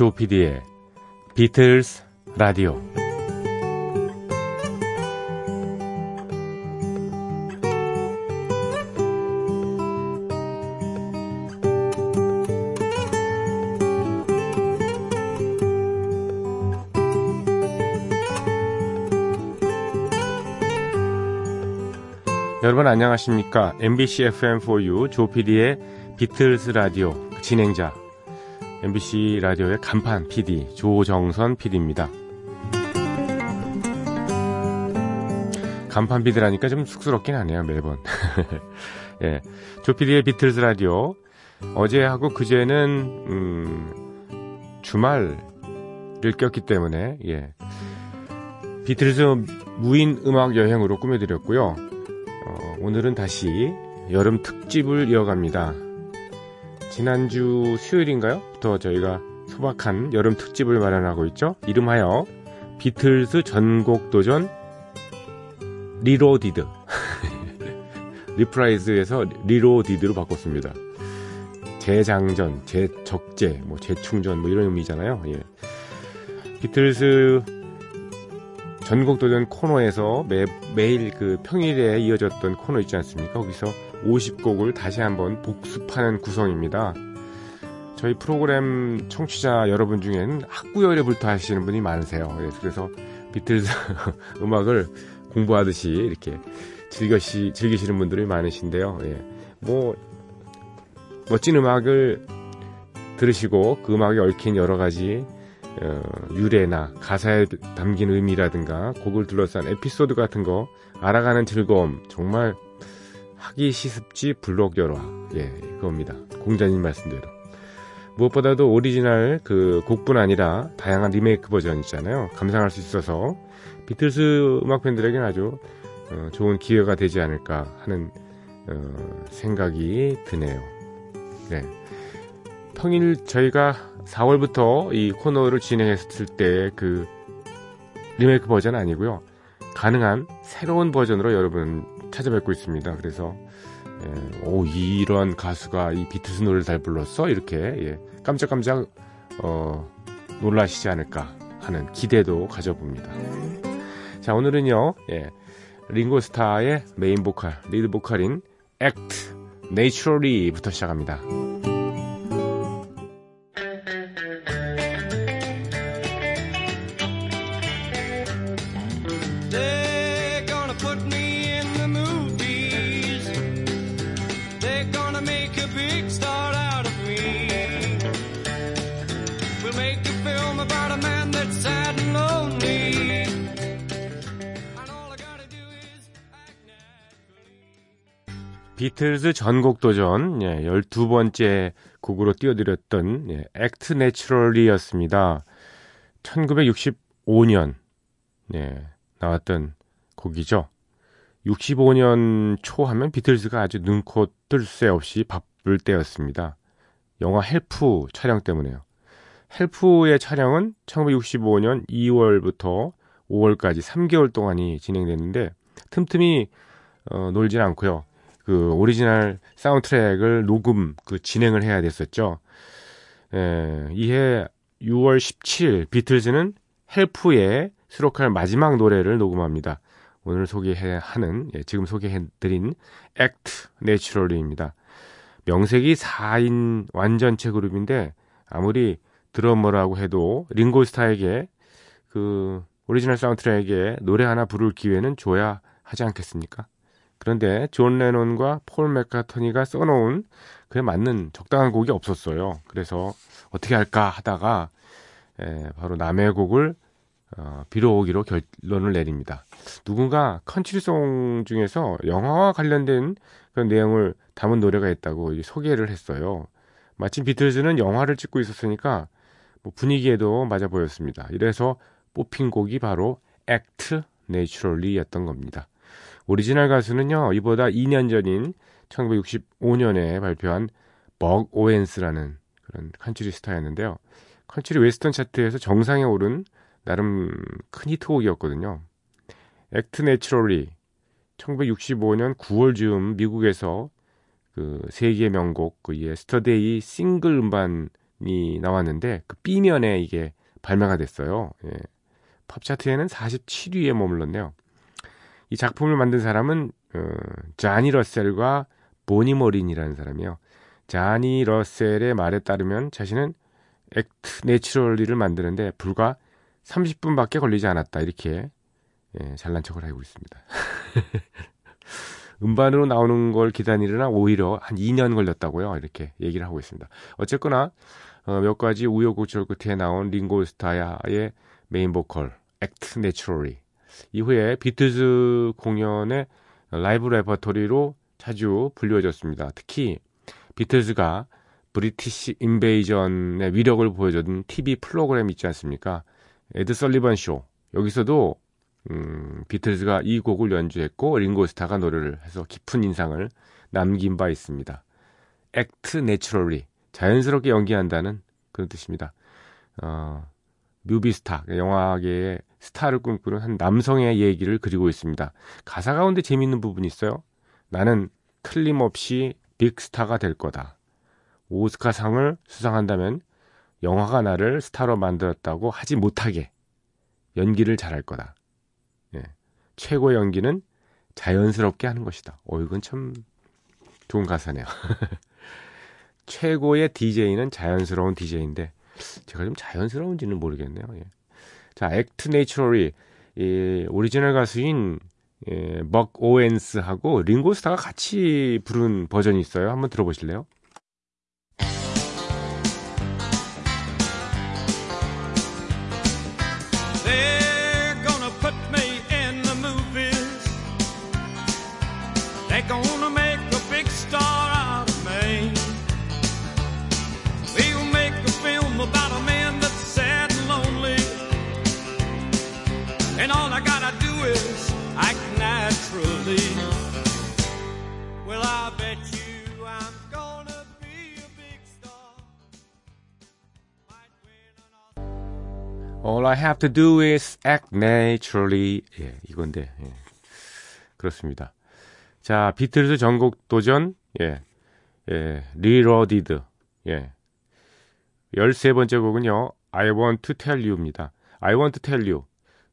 조피디의 비틀스 라디오 여러분 안녕하십니까? MBC FM4U 조피디의 비틀스 라디오 진행자 MBC 라디오의 간판 PD 조정선 PD입니다. 간판 PD라니까 좀 쑥스럽긴 하네요 매번. 예, 조피디의 비틀스 라디오 어제하고 그제는 음, 주말을 꼈기 때문에 예, 비틀스 무인 음악 여행으로 꾸며드렸고요. 어, 오늘은 다시 여름 특집을 이어갑니다. 지난주 수요일인가요? 부터 저희가 소박한 여름 특집을 마련하고 있죠. 이름하여 비틀스 전곡 도전 Reloaded. Reprise에서 Reloaded로 바꿨습니다. 재장전, 재적재, 뭐 재충전 뭐 이런 의미잖아요. 예. 비틀스 전곡 도전 코너에서 매, 매일 그 평일에 이어졌던 코너 있지 않습니까? 거기서 50곡을 다시 한번 복습하는 구성입니다. 저희 프로그램 청취자 여러분 중엔 학구열애불터 하시는 분이 많으세요. 예, 그래서 비틀즈 음악을 공부하듯이 이렇게 즐겨시, 즐기시는 분들이 많으신데요. 예. 뭐, 멋진 음악을 들으시고 그 음악에 얽힌 여러 가지 어, 유래나 가사에 담긴 의미라든가 곡을 둘러싼 에피소드 같은 거 알아가는 즐거움 정말 학이시습지 불역열호아. 예 그겁니다. 공자님 말씀대로. 무엇보다도 오리지널 그 곡뿐 아니라 다양한 리메이크 버전 있잖아요. 감상할 수 있어서 비틀스 음악 팬들에게는 아주 어, 좋은 기회가 되지 않을까 하는 어, 생각이 드네요. 네. 평일 저희가 4월부터 이 코너를 진행했을 때 그 리메이크 버전 아니고요. 가능한 새로운 버전으로 여러분 찾아뵙고 있습니다. 그래서 예, 오 이런 가수가 이 비틀스 노래를 잘 불렀어 이렇게 예, 깜짝깜짝 어, 놀라시지 않을까 하는 기대도 가져봅니다. 자 오늘은요 예, 링고스타의 메인 보컬 리드 보컬인 Act Naturally부터 시작합니다. 비틀즈 전곡 도전 예, 12번째 곡으로 띄워드렸던 예, Act Naturally였습니다. 1965년 예, 나왔던 곡이죠. 65년 초 하면 비틀즈가 아주 눈코 뜰 새 없이 바쁠 때였습니다. 영화 Help 촬영 때문에요. Help의 촬영은 1965년 2월부터 5월까지 3개월 동안이 진행됐는데 틈틈이 어, 놀진 않고요. 그 오리지널 사운드 트랙을 녹음 그 진행을 해야 됐었죠. 예, 이해 6월 17일 비틀즈는 Help에 수록할 마지막 노래를 녹음합니다. 오늘 소개하는 예, 지금 소개해드린 Act Naturally입니다. 명색이 4인 완전체 그룹인데 아무리 드러머라고 해도 링고스타에게 그 오리지널 사운드트랙에 노래 하나 부를 기회는 줘야 하지 않겠습니까? 그런데 존 레논과 폴 맥카트니가 써놓은 그에 맞는 적당한 곡이 없었어요. 그래서 어떻게 할까 하다가 에, 바로 남의 곡을 어, 빌어오기로 결론을 내립니다. 누군가 컨트리송 중에서 영화와 관련된 그런 내용을 담은 노래가 있다고 소개를 했어요. 마침 비틀즈는 영화를 찍고 있었으니까 뭐 분위기에도 맞아 보였습니다. 이래서 뽑힌 곡이 바로 Act Naturally였던 겁니다. 오리지널 가수는요, 이보다 2년 전인 1965년에 발표한 벅 오웬스라는 그런 컨트리 스타였는데요. 컨트리 웨스턴 차트에서 정상에 오른 나름 큰 히트곡이었거든요. Act Naturally 1965년 9월 즈음 미국에서 그 세계 명곡 그 Yesterday 싱글 음반 나왔는데 그 B면에 이게 발매가 됐어요. 예. 팝 차트에는 47위에 머물렀네요. 이 작품을 만든 사람은 어, 자니 러셀과 보니 모린이라는 사람이에요. 자니 러셀의 말에 따르면 자신은 액트 내추럴리를 만드는데 불과 30분밖에 걸리지 않았다 이렇게 예, 잘난 척을 하고 있습니다. 음반으로 나오는 걸 기다리느라 오히려 한 2년 걸렸다고요. 이렇게 얘기를 하고 있습니다. 어쨌거나 어, 몇 가지 우여곡절 끝에 나온 링고스타의 메인 보컬 Act Naturally 이후에 비틀즈 공연의 라이브 레퍼토리로 자주 불려졌습니다. 특히 비틀즈가 British Invasion의 위력을 보여줬던 TV 프로그램 있지 않습니까? 에드 설리번 쇼. 여기서도 음, 비틀즈가 이 곡을 연주했고 링고스타가 노래를 해서 깊은 인상을 남긴 바 있습니다. act naturally 자연스럽게 연기한다는 그런 뜻입니다. 어, 뮤비스타 영화계의 스타를 꿈꾸는 한 남성의 얘기를 그리고 있습니다. 가사 가운데 재밌는 부분이 있어요. 나는 틀림없이 빅스타가 될 거다. 오스카상을 수상한다면 영화가 나를 스타로 만들었다고 하지 못하게 연기를 잘할 거다. 예. 최고의 연기는 자연스럽게 하는 것이다. 어, 이건 참 좋은 가사네요. 최고의 DJ는 자연스러운 DJ인데 제가 좀 자연스러운지는 모르겠네요. 예. 자, Act Naturally 이 오리지널 가수인 예, 벅 오웬스하고 링고스타가 같이 부른 버전이 있어요. 한번 들어보실래요? I have to do is act naturally. 예, 이건데. 예. 그렇습니다. 자, 비틀즈 전곡 도전. 예. 예, Reloaded. 예. 13번째 곡은요. I want to tell you입니다. I want to tell you.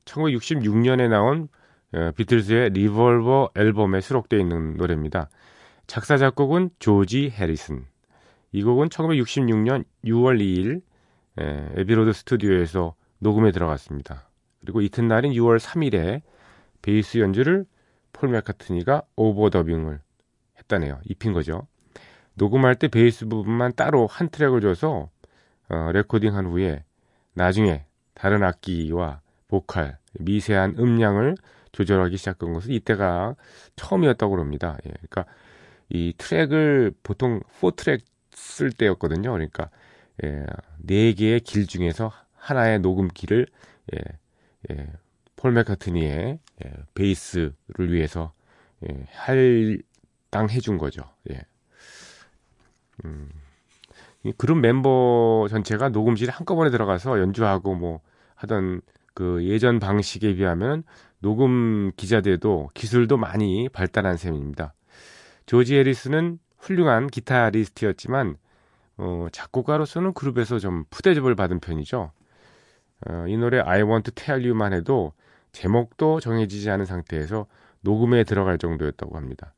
1966년에 나온 어, 비틀즈의 리볼버 앨범에 수록되어 있는 노래입니다. 작사 작곡은 조지 해리슨. 이 곡은 1966년 6월 2일 에, 애비로드 스튜디오에서 녹음에 들어갔습니다. 그리고 이튿날인 6월 3일에 베이스 연주를 폴 맥카트니가 overdubbing을 했다네요. 입힌 거죠. 녹음할 때 베이스 부분만 따로 한 트랙을 줘서 어, 레코딩한 후에 나중에 다른 악기와 보컬, 미세한 음량을 조절하기 시작한 것은 이때가 처음이었다고 합니다. 예, 그러니까 이 트랙을 보통 4트랙 쓸 때였거든요. 그러니까 예, 4개의 길 중에서 하나의 녹음기를 예, 예, 폴 맥카트니의 예, 베이스를 위해서 예, 할당해 준 거죠. 예. 음, 그룹 멤버 전체가 녹음실에 한꺼번에 들어가서 연주하고 뭐 하던 그 예전 방식에 비하면 녹음 기자들도 기술도 많이 발달한 셈입니다. 조지 해리스는 훌륭한 기타리스트였지만 어, 작곡가로서는 그룹에서 좀 푸대접을 받은 편이죠. 어, 이 노래 I Want to Tell You만 해도 제목도 정해지지 않은 상태에서 녹음에 들어갈 정도였다고 합니다.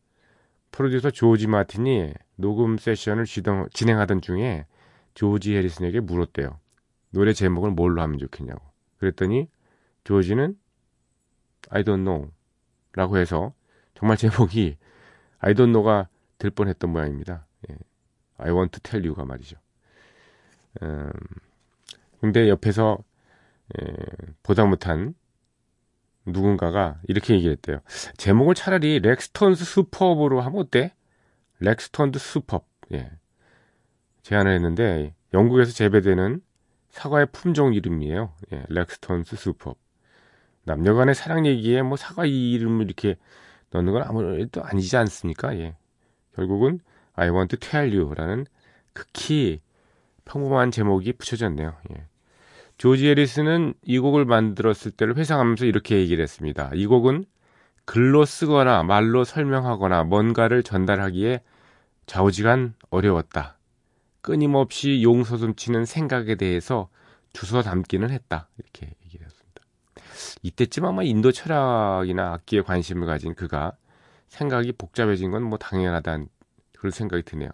프로듀서 조지 마틴이 녹음 세션을 진행하던 중에 조지 해리슨에게 물었대요. 노래 제목을 뭘로 하면 좋겠냐고. 그랬더니 조지는 I don't know 라고 해서 정말 제목이 I don't know가 될 뻔했던 모양입니다. 예. I want to tell you가 말이죠. 음, 근데 옆에서 예, 보다 못한 누군가가 이렇게 얘기했대요. 제목을 차라리 Laxton's Superb로 하면 어때? Laxton's Superb. 예. 제안을 했는데 영국에서 재배되는 사과의 품종 이름이에요. 예, Laxton's Superb. 남녀간의 사랑 얘기에 뭐 사과 이름을 이렇게 넣는 건 아무래도 아니지 않습니까? 예. 결국은 I want to tell you라는 극히 평범한 제목이 붙여졌네요. 예. 조지 해리슨은 이 곡을 만들었을 때를 회상하면서 이렇게 얘기를 했습니다. 이 곡은 글로 쓰거나 말로 설명하거나 뭔가를 전달하기에 좌우지간 어려웠다. 끊임없이 용솟음치는 생각에 대해서 주워 담기는 했다. 이렇게 얘기했습니다. 이때쯤 아마 인도 철학이나 악기에 관심을 가진 그가 생각이 복잡해진 건 뭐 당연하다는 그런 생각이 드네요.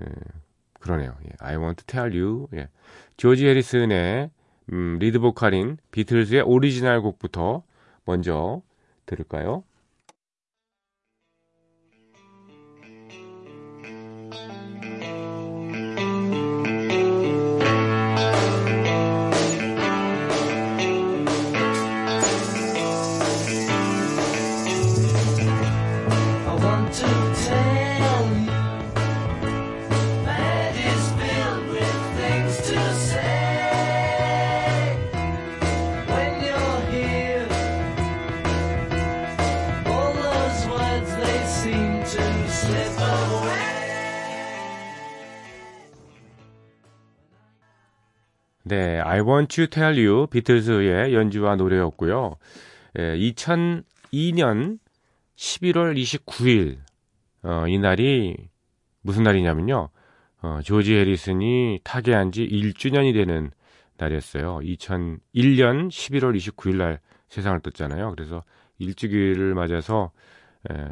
예, 그러네요. 예, I want to tell you. 예. 조지 해리슨의 음, 리드 보컬인 비틀즈의 오리지널 곡부터 먼저 들을까요? 네, I Want to Tell You 비틀즈의 연주와 노래였고요. 예, 2002년 11월 29일 어, 이 날이 무슨 날이냐면요. 어, 조지 해리슨이 타계한 지 1주년이 되는 날이었어요. 2001년 11월 29일 날 세상을 떴잖아요. 그래서 1주기를 맞아서 에,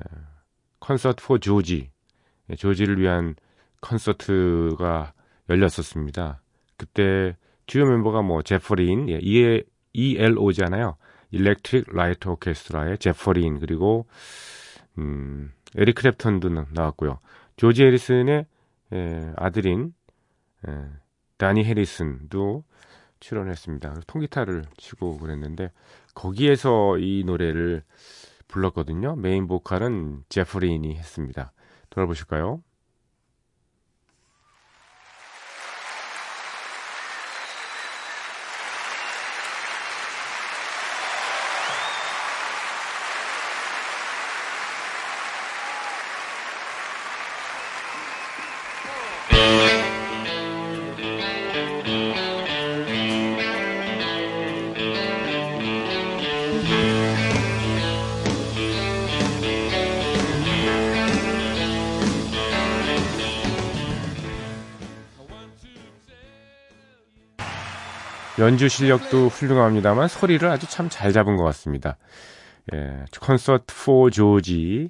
콘서트 포 조지, 예, 조지를 위한 콘서트가 열렸었습니다. 그때 주요 멤버가 뭐 제프 린, 예, ELO잖아요. 일렉트릭 라이트 오케스트라의 제프 린 그리고 음, 에릭 클랩턴도 나왔고요. 조지 해리슨의 예, 아들인 예, 다니 해리슨도 출연했습니다. 통기타를 치고 그랬는데 거기에서 이 노래를 불렀거든요. 메인 보컬은 제프 린이 했습니다. 돌아보실까요? 연주 실력도 훌륭합니다만 소리를 아주 참 잘 잡은 것 같습니다. 예, Concert for George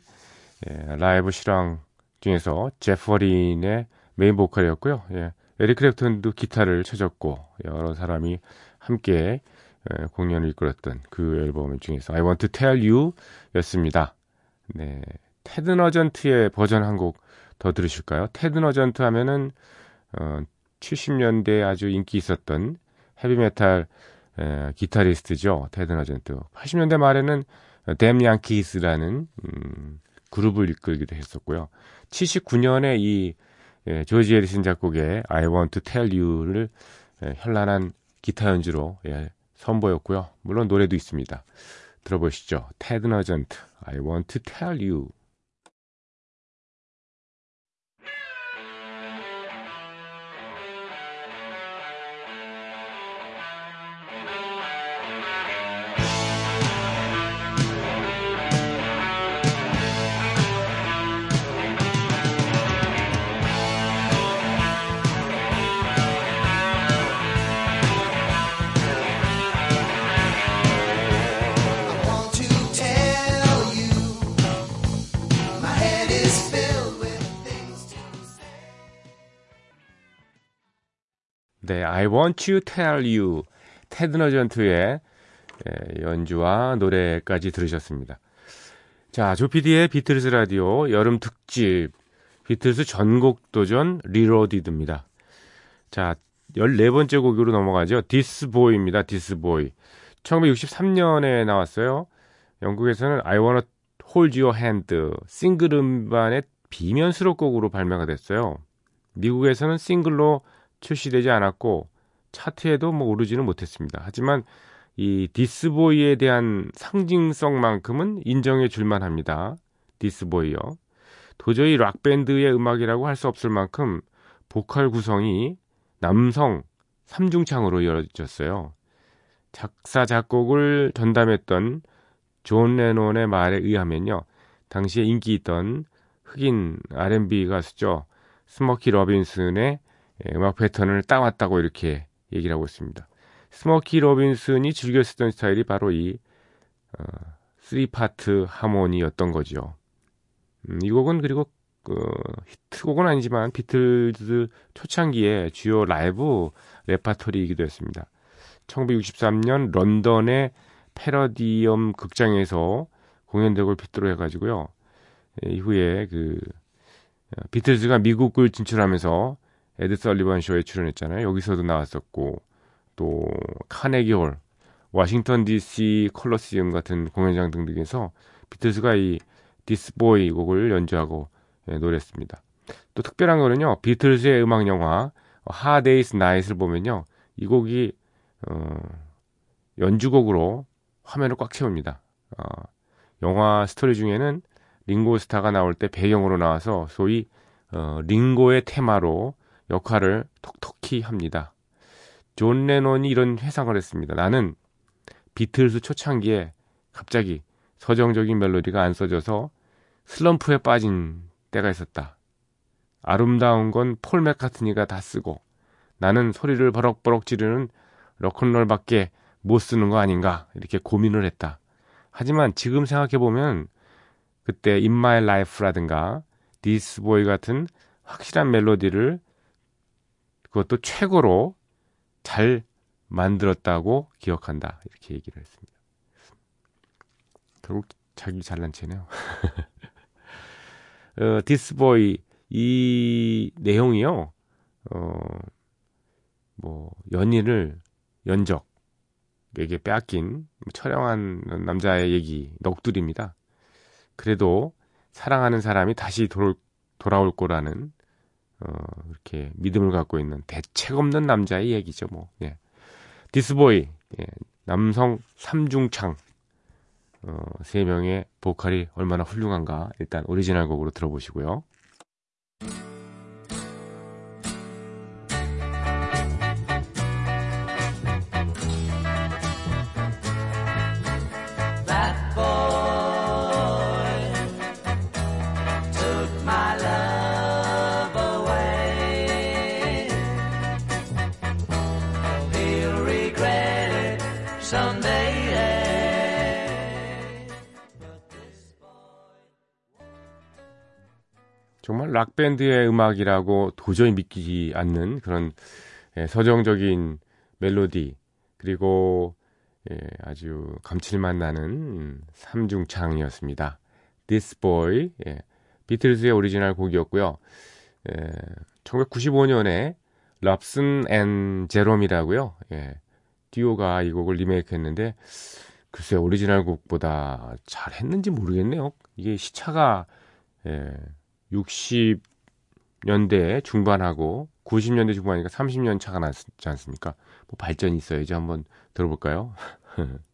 예, 라이브 실황 중에서 제프 린의 메인 보컬이었고요. 예, 에릭 클랩턴도 기타를 쳐줬고 여러 사람이 함께 예, 공연을 이끌었던 그 앨범 중에서 I Want to Tell You 였습니다. 네, 테드 너전트의 버전 한 곡 더 들으실까요? 테드 너전트 하면은 어, 70년대에 아주 인기 있었던 헤비메탈 에, 기타리스트죠. 테드 너전트. 80년대 말에는 댐 양키스라는 음, 그룹을 이끌기도 했었고요. 79년에 이 예, 조지 해리슨 작곡의 I Want to Tell You를 예, 현란한 기타 연주로 예, 선보였고요. 물론 노래도 있습니다. 들어보시죠. 테드 너전트 I Want to Tell You 네, I want to tell you. 테드 너전트의 연주와 노래까지 들으셨습니다. 자, 조피디의 비틀스 라디오 여름 특집 비틀스 전곡 도전 Reloaded입니다. 자, 14번째 곡으로 넘어가죠. This Boy입니다. This Boy. 1963년에 나왔어요. 영국에서는 I wanna hold your hand 싱글 음반의 B면 수록곡으로 발매가 됐어요. 미국에서는 싱글로 출시되지 않았고 차트에도 뭐 오르지는 못했습니다. 하지만 이 This Boy에 대한 상징성만큼은 인정해 줄만 합니다. This Boy요. 도저히 락밴드의 음악이라고 할 수 없을 만큼 보컬 구성이 남성 3중창으로 이루어졌어요. 작사, 작곡을 전담했던 존 레논의 말에 의하면요. 당시에 인기 있던 흑인 R&B 가수죠. 스모키 로빈슨의 예, 음악 패턴을 따왔다고 이렇게 얘기를 하고 있습니다. 스모키 로빈슨이 즐겨 쓰던 스타일이 바로 이 어, 3파트 하모니였던 거죠. 음, 이 곡은 그리고 그 히트곡은 아니지만 비틀즈 초창기의 주요 라이브 레파토리이기도 했습니다. 1963년 런던의 팔라디움 극장에서 공연을 필두로 해가지고요. 예, 이후에 그 어, 비틀즈가 미국을 진출하면서 에드 설리번 쇼에 출연했잖아요. 여기서도 나왔었고 또 카네기홀, 워싱턴 DC 콜리시움 같은 공연장 등등에서 비틀즈가 이 This Boy 곡을 연주하고 예, 노래했습니다. 또 특별한 거는요. 비틀즈의 음악 영화 Hard Day's Night을 보면요. 이 곡이 어, 연주곡으로 화면을 꽉 채웁니다. 어, 영화 스토리 중에는 링고 스타가 나올 때 배경으로 나와서 소위 어, 링고의 테마로 역할을 톡톡히 합니다. 존 레논이 이런 회상을 했습니다. 나는 비틀스 초창기에 갑자기 서정적인 멜로디가 안 써져서 슬럼프에 빠진 때가 있었다. 아름다운 건 폴 맥카트니가 다 쓰고 나는 소리를 버럭버럭 지르는 로큰롤밖에 못 쓰는 거 아닌가 이렇게 고민을 했다. 하지만 지금 생각해보면 그때 In My Life라든가 This Boy 같은 확실한 멜로디를 그것도 최고로 잘 만들었다고 기억한다. 이렇게 얘기를 했습니다. 결국 자기 잘난 체네요. 어, 디스보이 이 내용이요. 어, 뭐 연인을 연적에게 빼앗긴 촬영한 남자의 얘기 넋두리입니다. 그래도 사랑하는 사람이 다시 돌, 돌아올 거라는 어, 이렇게 믿음을 갖고 있는 대책 없는 남자의 얘기죠, 뭐. 예. 디스보이, 예. 남성 삼중창, 어, 세 명의 보컬이 얼마나 훌륭한가 일단 오리지널 곡으로 들어보시고요. 정말 락밴드의 음악이라고 도저히 믿기지 않는 그런 예, 서정적인 멜로디 그리고 예, 아주 감칠맛 나는 삼중창이었습니다. This Boy 예, 비틀즈의 오리지널 곡이었고요. 예, 1995년에 롭슨 앤 제롬이라고요. 예, 듀오가 이 곡을 리메이크했는데 글쎄 오리지널 곡보다 잘했는지 모르겠네요. 이게 시차가 예, 60년대 중반하고 90년대 중반이니까 30년 차가 났지 않습니까? 뭐 발전이 있어야지 한번 들어볼까요?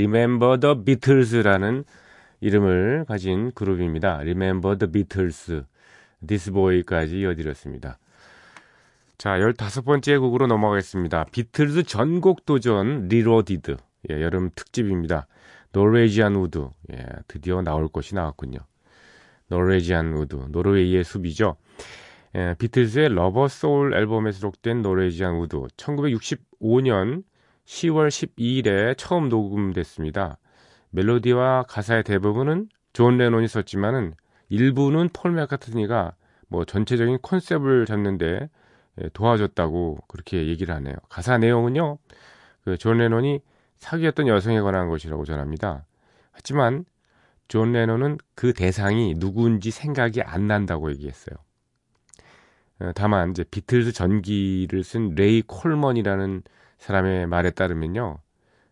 Remember the Beatles라는 이름을 가진 그룹입니다. Remember the Beatles, This Boy까지 이어드렸습니다. 자, 15번째 곡으로 넘어가겠습니다. 비틀즈 전곡 도전 Reloaded. 예, 여름 특집입니다. Norwegian Wood. 예, 드디어 나올 것이 나왔군요. Norwegian Wood. 노르웨이의 숲이죠. 예, 비틀즈의 Rubber Soul 앨범에 수록된 Norwegian Wood. 1965년 10월 12일에 처음 녹음됐습니다. 멜로디와 가사의 대부분은 존 레논이 썼지만은 일부는 폴 맥카트니가 뭐 전체적인 컨셉을 잡는데 예, 도와줬다고 그렇게 얘기를 하네요. 가사 내용은요, 그 존 레논이 사귀었던 여성에 관한 것이라고 전합니다. 하지만 존 레논은 그 대상이 누구인지 생각이 안 난다고 얘기했어요. 어, 다만 이제 비틀즈 전기를 쓴 레이 콜먼이라는 사람의 말에 따르면요,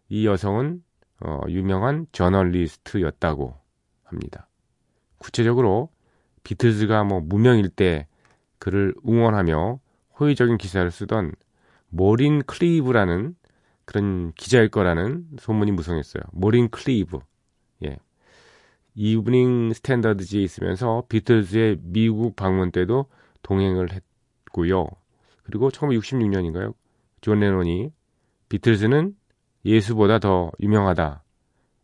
이 여성은 어, 유명한 저널리스트였다고 합니다. 구체적으로 비틀즈가 뭐 무명일 때 그를 응원하며 호의적인 기사를 쓰던 모린 클리브라는 그런 기자일 거라는 소문이 무성했어요. 모린 클리브. 예. 이브닝 스탠더드지에 있으면서 비틀즈의 미국 방문 때도 동행을 했고요. 그리고 1966년인가요? 존 레논이 비틀즈는 예수보다 더 유명하다.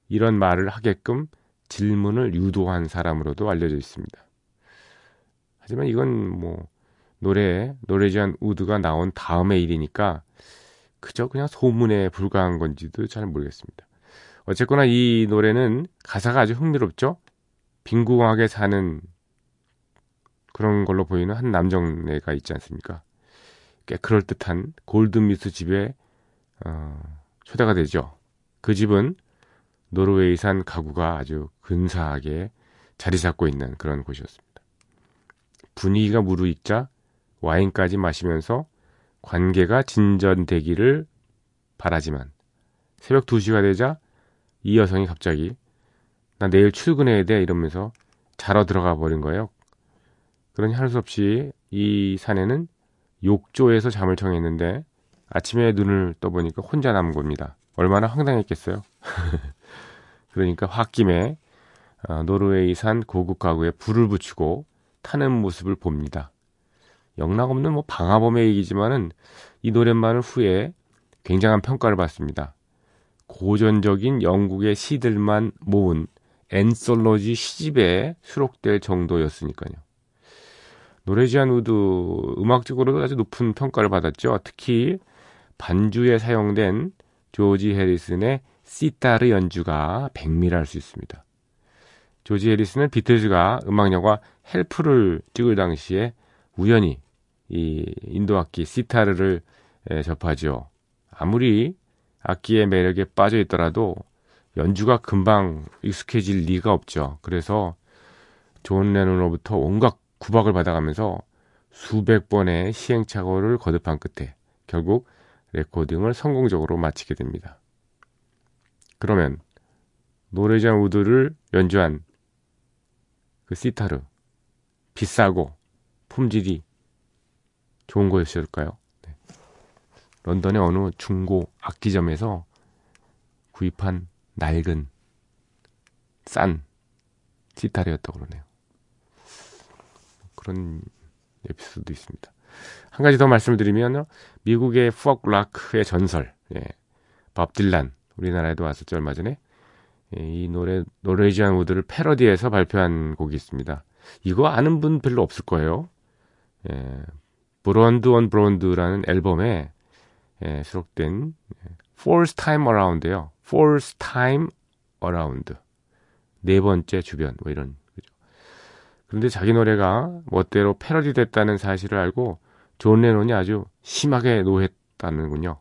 이런 말을 하게끔 질문을 유도한 사람으로도 알려져 있습니다. 하지만 이건 뭐 노래 Norwegian Wood가 나온 다음의 일이니까 그저 그냥 소문에 불과한 건지도 잘 모르겠습니다. 어쨌거나 이 노래는 가사가 아주 흥미롭죠. 빈궁하게 사는 그런 걸로 보이는 한 남정네가 있지 않습니까? 꽤 그럴듯한 골든미스 집에 어, 초대가 되죠. 그 집은 노르웨이산 가구가 아주 근사하게 자리 잡고 있는 그런 곳이었습니다. 분위기가 무르익자 와인까지 마시면서 관계가 진전되기를 바라지만 새벽 2시가 되자 이 여성이 갑자기 나 내일 출근해야 돼 이러면서 자러 들어가 버린 거예요. 그러니 할 수 없이 이 사내는 욕조에서 잠을 청했는데 아침에 눈을 떠보니까 혼자 남은 겁니다. 얼마나 황당했겠어요. 그러니까 홧김에 어, 노르웨이산 고급 가구에 불을 붙이고 타는 모습을 봅니다. 영락없는 뭐 방화범의 얘기지만은 이 노랫말을 후에 굉장한 평가를 받습니다. 고전적인 영국의 시들만 모은 앤솔로지 시집에 수록될 정도였으니까요. Norwegian Wood 음악적으로도 아주 높은 평가를 받았죠. 특히 반주에 사용된 조지 해리슨의 시타르 연주가 백미랄 수 있습니다. 조지 해리슨은 비틀즈가 음악 영화 Help를 찍을 당시에 우연히 이 인도 악기 시타르를 접하죠. 아무리 악기의 매력에 빠져 있더라도 연주가 금방 익숙해질 리가 없죠. 그래서 존 레논으로부터 온갖 구박을 받아가면서 수백 번의 시행착오를 거듭한 끝에 결국 레코딩을 성공적으로 마치게 됩니다. 그러면 Norwegian Wood를 연주한 그 시타르 비싸고 품질이 좋은 거였을까요? 네. 런던의 어느 중고 악기점에서 구입한 낡은 싼 시타르였다고 그러네요. 그런 에피소드도 있습니다. 한 가지 더 말씀을 드리면 미국의 푸 락의 전설, 예. 밥 딜란 우리나라에도 왔었죠 얼마 전에 예, 이 노래 Norwegian Wood를 패러디해서 발표한 곡이 있습니다. 이거 아는 분 별로 없을 거예요. 예, Blonde on Blonde라는 앨범에 예, 수록된 Fourth Time Around예요. Fourth Time Around 네 번째 주변 뭐 이런 그런데 자기 노래가 멋대로 패러디 됐다는 사실을 알고 존 레논이 아주 심하게 노했다는군요.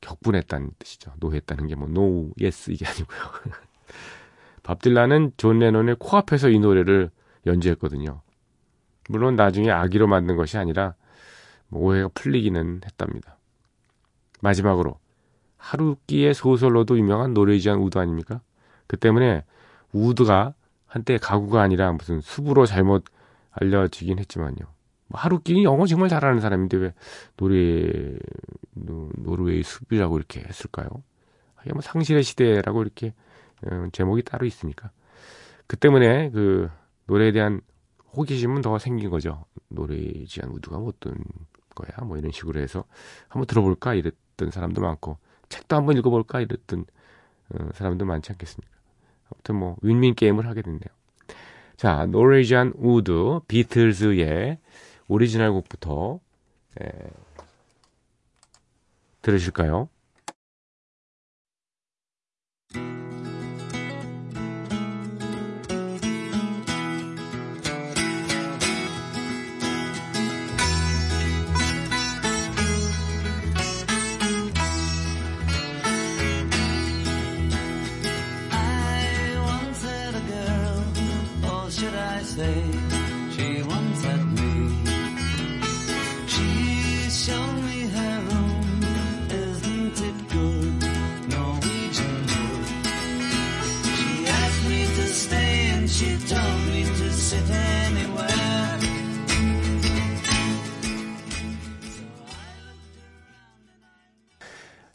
격분했다는 뜻이죠. 노했다는 게 뭐 no, yes 이게 아니고요. 밥 딜란은 존 레논의 코앞에서 이 노래를 연주했거든요. 물론 나중에 악의로 만든 것이 아니라 뭐 오해가 풀리기는 했답니다. 마지막으로 하루끼의 소설로도 유명한 Norwegian Wood 아닙니까? 그 때문에 Wood가 한때 가구가 아니라 무슨 숲으로 잘못 알려지긴 했지만요. 뭐 하루끼 영어 정말 잘하는 사람인데 왜 노래 노르웨이 숲이라고 이렇게 했을까요? 이게 뭐 상실의 시대라고 이렇게 어, 제목이 따로 있으니까 그 때문에 그 노래에 대한 호기심은 더 생긴 거죠. 노래지한 우드가 뭐 어떤 거야? 뭐 이런 식으로 해서 한번 들어볼까 이랬던 사람도 많고 책도 한번 읽어볼까 이랬던 어, 사람도 많지 않겠습니까? 아무튼 뭐 윈윈 게임을 하게 됐네요. 자, 노레지안 우드 비틀즈의 오리지널 곡부터 에, 들으실까요? Say she once had me. She's shown me her room, isn't it good? Norwegian wood. She asked me to stay and she told me to sit anywhere.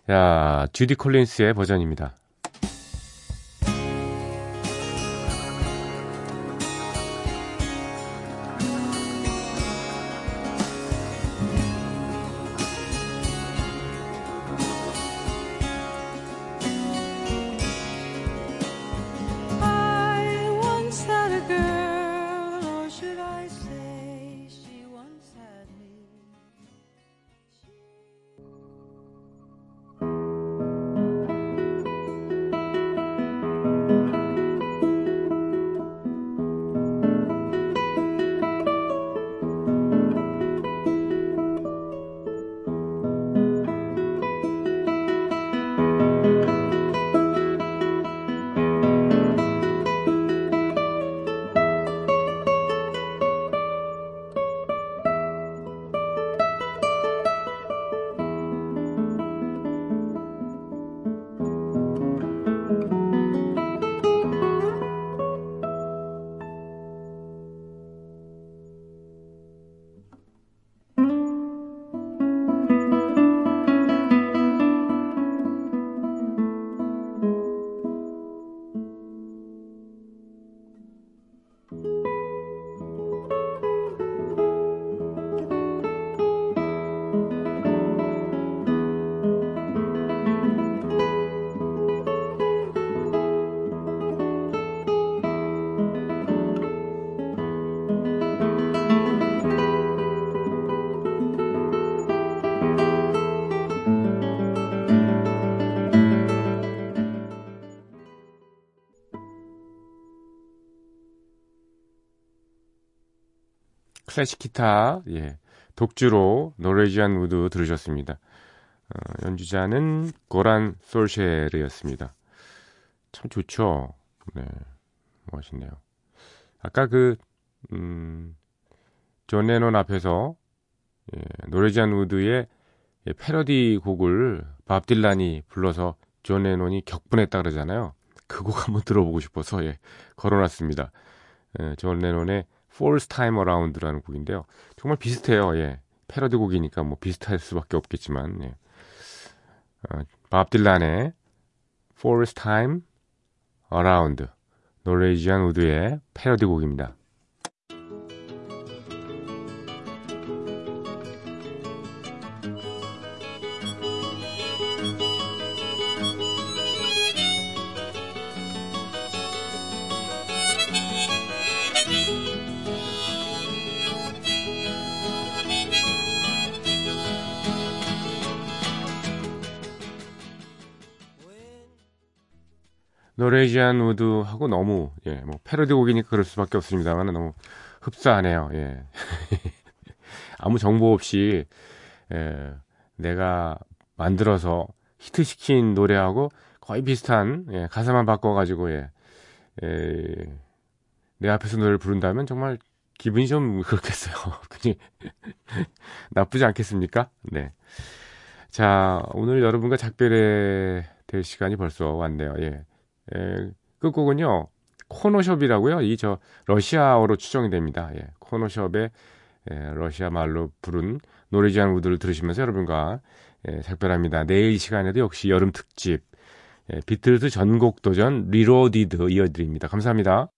자, 주디 콜린스의 버전입니다. 클래식 기타, 예. 독주로 Norwegian Wood 들으셨습니다. 어, 연주자는 고란 솔쉐르였습니다. 참 좋죠. 네. 멋있네요. 아까 그, 음, 존 레논 앞에서, 예, Norwegian Wood의 예, 패러디 곡을 밥 딜란이 불러서 존 레논이 격분했다 그러잖아요. 그 곡 한번 들어보고 싶어서, 예, 걸어놨습니다. 예, 존 레논의 Fourth Time Around라는 곡인데요. 정말 비슷해요. 예. 패러디 곡이니까 뭐 비슷할 수밖에 없겠지만, 예. 어, 밥 딜란의 Fourth Time Around Norwegian Wood의 패러디 곡입니다. 노르웨이지안 우드하고 너무 예, 뭐 패러디 곡이니까 그럴 수밖에 없습니다만 너무 흡사하네요. 예. 아무 정보 없이 예, 내가 만들어서 히트시킨 노래하고 거의 비슷한 예, 가사만 바꿔가지고 예, 예, 내 앞에서 노래를 부른다면 정말 기분이 좀 그렇겠어요. 그니 나쁘지 않겠습니까? 네. 자, 오늘 여러분과 작별해야 될 시간이 벌써 왔네요. 예. 에, 끝곡은요, 코노숍이라고요. 이 저 러시아어로 추정이 됩니다. 예, 코노숍의 예, 러시아 말로 부른 Norwegian Wood를 들으시면서 여러분과 예, 작별합니다. 내일 이 시간에도 역시 여름 특집 예, 비틀즈 전곡 도전 Reloaded 이어드립니다. 감사합니다.